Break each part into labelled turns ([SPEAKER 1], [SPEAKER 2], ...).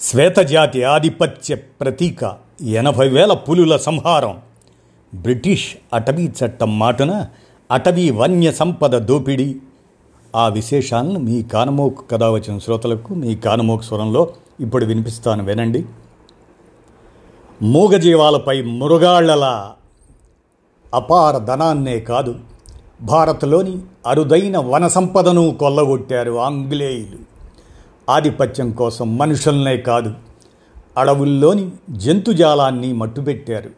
[SPEAKER 1] శ్వేతజాతి ఆధిపత్య ప్రతీక ఎనభై వేల పులుల సంహారం. బ్రిటిష్ అటవీ చట్టం మాటున అటవీ వన్య సంపద దోపిడీ. ఆ విశేషాలను మీ కానమోకు కథ వచ్చిన శ్రోతలకు మీ కానమోకు స్వరంలో ఇప్పుడు వినిపిస్తాను వినండి. మూగజీవాలపై మృగాళ్ళలా అపార ధనాన్నే కాదు భారత్లోని అరుదైన వన సంపదను కొల్లగొట్టారు ఆంగ్లేయులు. ఆధిపత్యం కోసం మనుషులనే కాదు అడవుల్లోని జంతుజాలాన్ని మట్టుపెట్టారు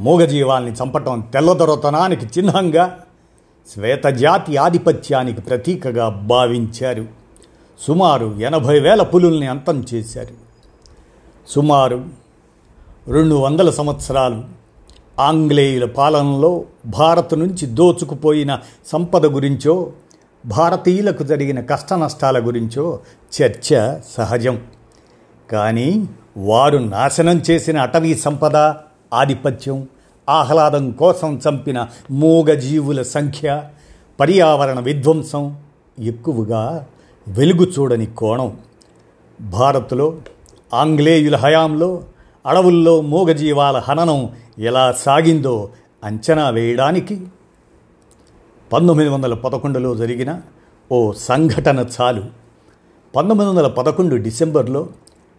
[SPEAKER 1] మూగజీవాల్ని చంపటం తెల్లదొరతనానికి చిహ్నంగా శ్వేతజాతి ఆధిపత్యానికి ప్రతీకగా భావించారు. సుమారు ఎనభై వేల పులుల్ని అంతం చేశారు. సుమారు రెండు వందల సంవత్సరాలు ఆంగ్లేయుల పాలనలో భారత్ నుంచి దోచుకుపోయిన సంపద గురించో భారతీయులకు జరిగిన కష్ట నష్టాల గురించో చర్చ సహజం. కానీ వారు నాశనం చేసిన అటవీ సంపద ఆధిపత్యం ఆహ్లాదం కోసం చంపిన మూగజీవుల సంఖ్య పర్యావరణ విధ్వంసం ఎక్కువగా వెలుగు చూడని కోణం. భారత్లో ఆంగ్లేయుల హయాంలో అడవుల్లో మూగజీవాల హననం ఎలా సాగిందో అంచనా వేయడానికి పంతొమ్మిది వందల పదకొండులో జరిగిన ఓ సంఘటన చాలు. పంతొమ్మిది వందల పదకొండు డిసెంబర్లో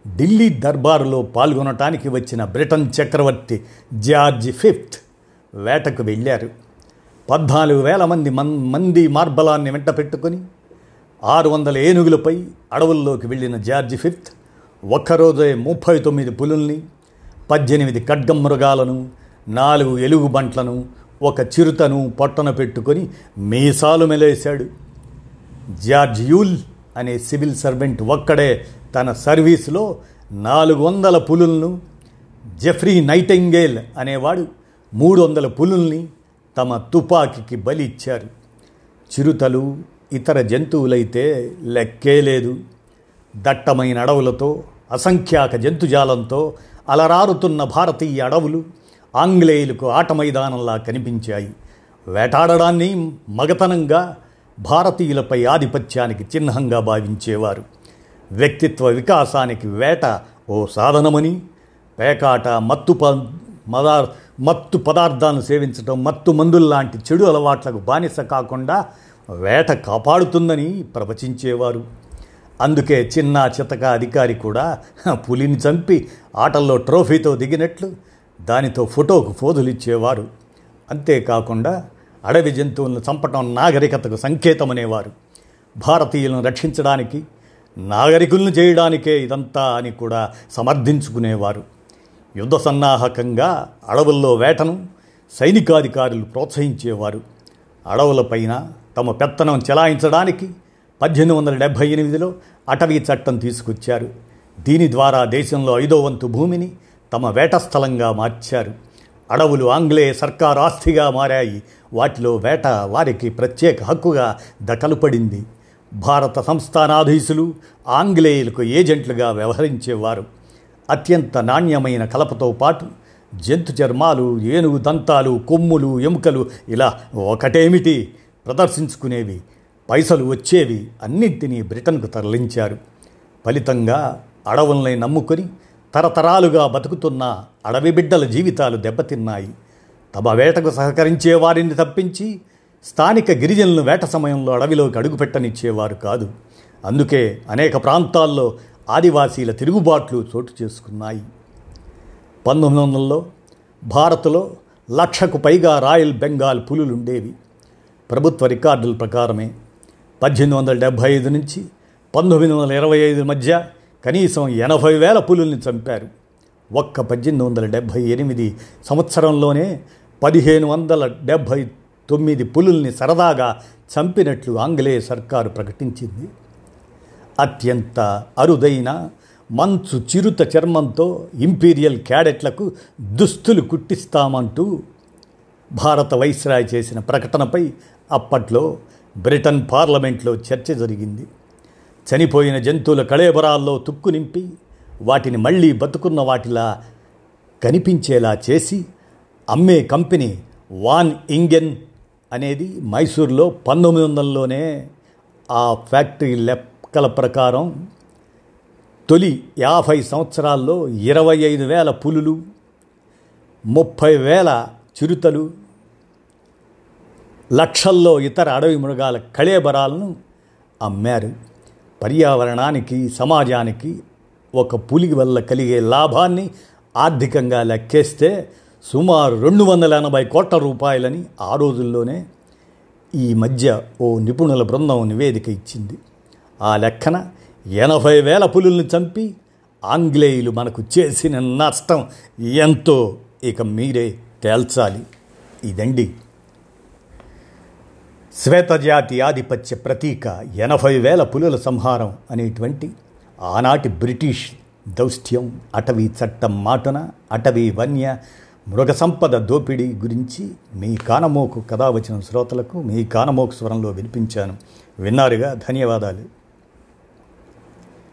[SPEAKER 1] ఢిల్లీ దర్బారులో పాల్గొనటానికి వచ్చిన బ్రిటన్ చక్రవర్తి జార్జ్ ఫిఫ్త్ వేటకు వెళ్ళారు. పద్నాలుగు వేల మంది మన్ మంది మార్బలాన్ని వెంట పెట్టుకొని ఆరు వందల ఏనుగులపై అడవుల్లోకి వెళ్ళిన జార్జ్ ఫిఫ్త్ ఒక్కరోజే ముప్పై తొమ్మిది పులుల్ని పద్దెనిమిది ఖడ్గం మృగాలను నాలుగు ఎలుగు బంట్లను ఒక చిరుతను పొట్టన పెట్టుకొని మీసాలు మెలేశాడు. జార్జ్ యూల్ అనే సివిల్ సర్వెంట్ ఒక్కడే తన సర్వీసులో నాలుగు వందల పులులను జెఫ్రీ నైటెంగేల్ అనేవాడు మూడు వందల పులుల్ని తమ తుపాకీకి బలి ఇచ్చారు చిరుతలు ఇతర జంతువులైతే లెక్కే లేదు. దట్టమైన అడవులతో అసంఖ్యాక జంతుజాలంతో అలరారుతున్న భారతీయ అడవులు ఆంగ్లేయులకు ఆట మైదానంలా కనిపించాయి. వేటాడడాన్ని మగతనంగా భారతీయులపై ఆధిపత్యానికి చిహ్నంగా భావించేవారు. వ్యక్తిత్వ వికాసానికి వేట ఓ సాధనమని పేకాట మత్తు ప మదా మత్తు పదార్థాలను సేవించడం మత్తు మందుల్లాంటి చెడు అలవాట్లకు బానిస కాకుండా వేట కాపాడుతుందని ప్రవచించేవారు. అందుకే చిన్న చితక అధికారి కూడా పులిని చంపి ఆటల్లో ట్రోఫీతో దిగినట్లు దానితో ఫోటోకు ఫోజులిచ్చేవారు. అంతేకాకుండా అడవి జంతువులను చంపటం నాగరికతకు సంకేతమనేవారు. భారతీయులను రక్షించడానికి నాగరికులను చేయడానికే ఇదంతా అని కూడా సమర్థించుకునేవారు. యుద్ధ సన్నాహకంగా అడవుల్లో వేటను సైనికాధికారులు ప్రోత్సహించేవారు. అడవులపైన తమ పెత్తనం చెలాయించడానికి పద్దెనిమిది వందల డెబ్భై ఎనిమిదిలో అటవీ చట్టం తీసుకొచ్చారు. దీని ద్వారా దేశంలో ఐదో వంతు భూమిని తమ వేట స్థలంగా మార్చారు. అడవులు ఆంగ్లేయ సర్కార్ ఆస్తిగా మారాయి. వాటిలో వేట వారికి ప్రత్యేక హక్కుగా దకలుపడింది భారత సంస్థానాధీశులు ఆంగ్లేయులకు ఏజెంట్లుగా వ్యవహరించేవారు. అత్యంత నాణ్యమైన కలపతో పాటు జంతు చర్మాలు ఏనుగు దంతాలు కొమ్ములు ఎముకలు ఇలా ఒకటేమిటి ప్రదర్శించుకునేవి. పైసలు వచ్చేవి అన్నింటినీ బ్రిటన్కు తరలించారు. ఫలితంగా అడవుల్ని నమ్ముకొని తరతరాలుగా బతుకుతున్న అడవి బిడ్డల జీవితాలు దెబ్బతిన్నాయి. తమ వేటకు సహకరించే వారిని తప్పించి స్థానిక గిరిజనులను వేట సమయంలో అడవిలోకి అడుగుపెట్టనిచ్చేవారు కాదు. అందుకే అనేక ప్రాంతాల్లో ఆదివాసీల తిరుగుబాట్లు చోటు చేసుకున్నాయి. పంతొమ్మిది వందలలో భారత్లో లక్షకు పైగా రాయల్ బెంగాల్ పులులుండేవి. ప్రభుత్వ రికార్డుల ప్రకారమే పద్దెనిమిది వందల డెబ్భై ఐదు నుంచి పంతొమ్మిది వందల ఇరవై ఐదు మధ్య కనీసం ఎనభై వేల పులుల్ని చంపారు. ఒక్క పద్దెనిమిది వందల డెబ్భై ఎనిమిది సంవత్సరంలోనే పదిహేను వందల డెబ్భై తొమ్మిది పులుల్ని సరదాగా చంపినట్లు ఆంగ్లేయ సర్కారు ప్రకటించింది. అత్యంత అరుదైన మంచు చిరుత చర్మంతో ఇంపీరియల్ క్యాడెట్లకు దుస్తులు కుట్టిస్తామంటూ భారత వైస్రాయ్ చేసిన ప్రకటనపై అప్పట్లో బ్రిటన్ పార్లమెంట్లో చర్చ జరిగింది. చనిపోయిన జంతువుల కళేబరాల్లో తుక్కు నింపి వాటిని మళ్ళీ బతుకున్న వాటిలా కనిపించేలా చేసి అమ్మే కంపెనీ వాన్ ఇంగెన్ అనేది మైసూర్లో పంతొమ్మిది వందలలోనే ఆ ఫ్యాక్టరీ లెక్కల ప్రకారం తొలి యాభై సంవత్సరాల్లో ఇరవై ఐదు వేల పులులు ముప్పై వేల చిరుతలు లక్షల్లో ఇతర అడవి మృగాల కళేబరాలను అమ్మారు. పర్యావరణానికి సమాజానికి ఒక పులి వల్ల కలిగే లాభాన్ని ఆర్థికంగా లెక్కేస్తే సుమారు రెండు వందల ఎనభై కోట్ల రూపాయలని ఆ రోజుల్లోనే ఈ మధ్య ఓ నిపుణుల బృందం నివేదిక ఇచ్చింది. ఆ లెక్కన ఎనభై వేల పులుల్ని చంపి ఆంగ్లేయులు మనకు చేసిన నష్టం ఎంతో ఇక మీరే తేల్చాలి. ఇదండి. శ్వేతజాతి ఆధిపత్య ప్రతీక ఎనభై వేల పులుల సంహారం అనేటువంటి ఆనాటి బ్రిటిష్ దౌష్ట్యం అటవీ చట్టం మాటున అటవీ వన్య మృగ సంపద దోపిడీ గురించి మీ కానమోకు కథ వచ్చిన శ్రోతలకు మీ కానమోకు స్వరంలో వినిపించాను. విన్నారుగా? ధన్యవాదాలు.